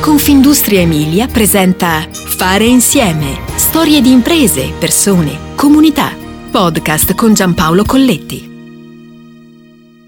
Confindustria Emilia presenta Fare insieme. Storie di imprese, persone, comunità. Podcast con Giampaolo Colletti.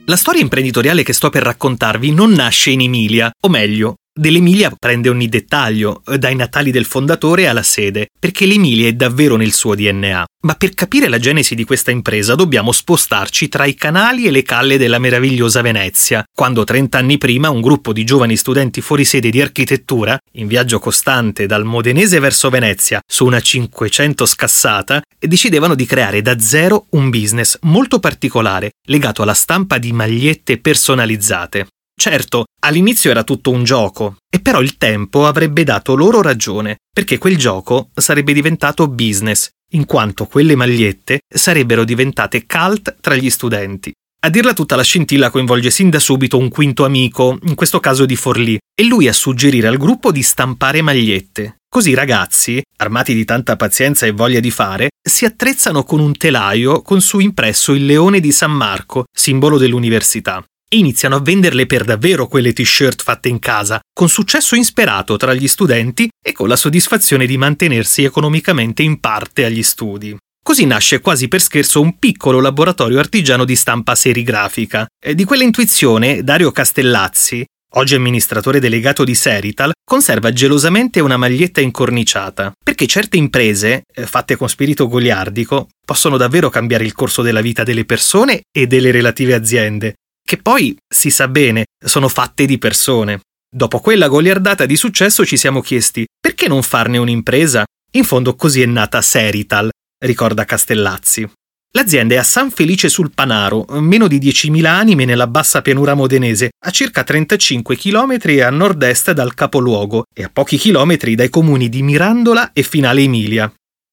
La storia imprenditoriale che sto per raccontarvi non nasce in Emilia, o meglio, Dell'Emilia prende ogni dettaglio, dai natali del fondatore alla sede, perché l'Emilia è davvero nel suo DNA. Ma per capire la genesi di questa impresa dobbiamo spostarci tra i canali e le calle della meravigliosa Venezia, quando 30 anni prima un gruppo di giovani studenti fuori sede di architettura, in viaggio costante dal Modenese verso Venezia su una 500 scassata, decidevano di creare da zero un business molto particolare legato alla stampa di magliette personalizzate. Certo, all'inizio era tutto un gioco, e però il tempo avrebbe dato loro ragione, perché quel gioco sarebbe diventato business, in quanto quelle magliette sarebbero diventate cult tra gli studenti. A dirla tutta la scintilla coinvolge sin da subito un quinto amico, in questo caso di Forlì, e lui a suggerire al gruppo di stampare magliette. Così i ragazzi, armati di tanta pazienza e voglia di fare, si attrezzano con un telaio con su impresso il leone di San Marco, simbolo dell'università e iniziano a venderle per davvero quelle t-shirt fatte in casa, con successo insperato tra gli studenti e con la soddisfazione di mantenersi economicamente in parte agli studi. Così nasce quasi per scherzo un piccolo laboratorio artigiano di stampa serigrafica. E di quell'intuizione Dario Castellazzi, oggi amministratore delegato di Serital, conserva gelosamente una maglietta incorniciata, perché certe imprese, eh, fatte con spirito goliardico, possono davvero cambiare il corso della vita delle persone e delle relative aziende, che poi, si sa bene, sono fatte di persone. Dopo quella goliardata di successo ci siamo chiesti perché non farne un'impresa? In fondo così è nata Serital, ricorda Castellazzi. L'azienda è a San Felice sul Panaro, meno di 10.000 anime nella bassa pianura modenese, a circa 35 km a nord-est dal capoluogo e a pochi chilometri dai comuni di Mirandola e Finale Emilia.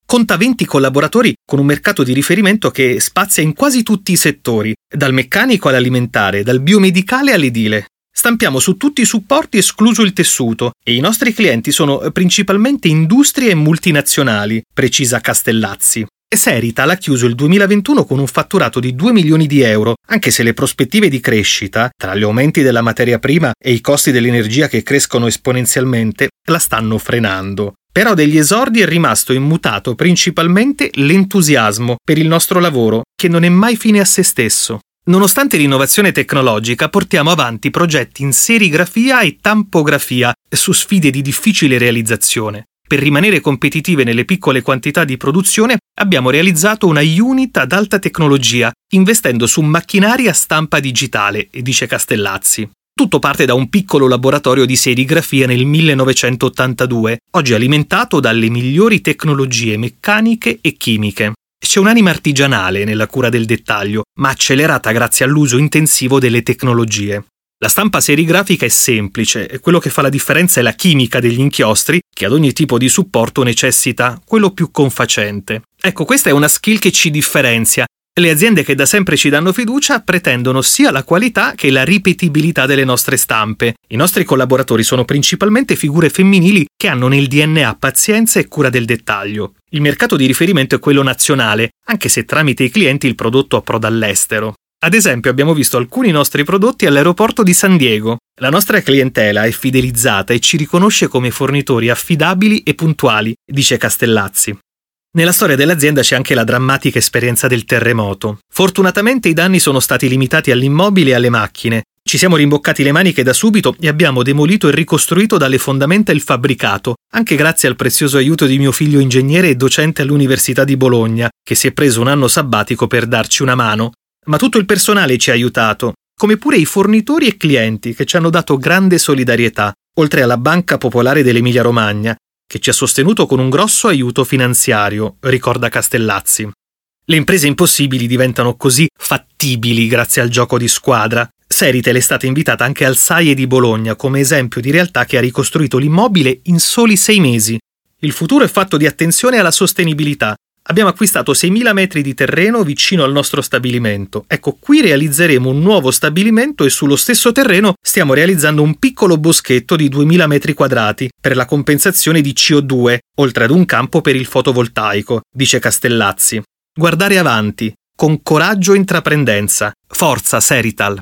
Conta 20 collaboratori con un mercato di riferimento che spazia in quasi tutti i settori, dal meccanico all'alimentare, dal biomedicale all'edile. Stampiamo su tutti i supporti escluso il tessuto e i nostri clienti sono principalmente industrie e multinazionali, precisa Castellazzi. Serital ha chiuso il 2021 con un fatturato di 2 milioni di euro, anche se le prospettive di crescita, tra gli aumenti della materia prima e i costi dell'energia che crescono esponenzialmente, la stanno frenando. Però degli esordi è rimasto immutato principalmente l'entusiasmo per il nostro lavoro, che non è mai fine a se stesso. Nonostante l'innovazione tecnologica, portiamo avanti progetti in serigrafia e tampografia su sfide di difficile realizzazione. Per rimanere competitive nelle piccole quantità di produzione, abbiamo realizzato una unit ad alta tecnologia, investendo su macchinari a stampa digitale, dice Castellazzi. Tutto parte da un piccolo laboratorio di serigrafia nel 1982, oggi alimentato dalle migliori tecnologie meccaniche e chimiche. C'è un'anima artigianale nella cura del dettaglio, ma accelerata grazie all'uso intensivo delle tecnologie. La stampa serigrafica è semplice e quello che fa la differenza è la chimica degli inchiostri, che ad ogni tipo di supporto necessita quello più confacente. Ecco, questa è una skill che ci differenzia le aziende che da sempre ci danno fiducia pretendono sia la qualità che la ripetibilità delle nostre stampe. I nostri collaboratori sono principalmente figure femminili che hanno nel DNA pazienza e cura del dettaglio. Il mercato di riferimento è quello nazionale, anche se tramite i clienti il prodotto approda all'estero. Ad esempio abbiamo visto alcuni nostri prodotti all'aeroporto di San Diego. La nostra clientela è fidelizzata e ci riconosce come fornitori affidabili e puntuali, dice Castellazzi. Nella storia dell'azienda c'è anche la drammatica esperienza del terremoto. Fortunatamente i danni sono stati limitati all'immobile e alle macchine. Ci siamo rimboccati le maniche da subito e abbiamo demolito e ricostruito dalle fondamenta il fabbricato, anche grazie al prezioso aiuto di mio figlio ingegnere e docente all'Università di Bologna, che si è preso un anno sabbatico per darci una mano. Ma tutto il personale ci ha aiutato, come pure i fornitori e clienti che ci hanno dato grande solidarietà, oltre alla Banca Popolare dell'Emilia Romagna, che ci ha sostenuto con un grosso aiuto finanziario, ricorda Castellazzi. Le imprese impossibili diventano così fattibili grazie al gioco di squadra. Seritel è stata invitata anche al SAIE di Bologna come esempio di realtà che ha ricostruito l'immobile in soli sei mesi. Il futuro è fatto di attenzione alla sostenibilità, Abbiamo acquistato 6.000 metri di terreno vicino al nostro stabilimento. Ecco, qui realizzeremo un nuovo stabilimento e sullo stesso terreno stiamo realizzando un piccolo boschetto di 2.000 metri quadrati per la compensazione di CO2, oltre ad un campo per il fotovoltaico, dice Castellazzi. Guardare avanti, con coraggio e intraprendenza. Forza Serital!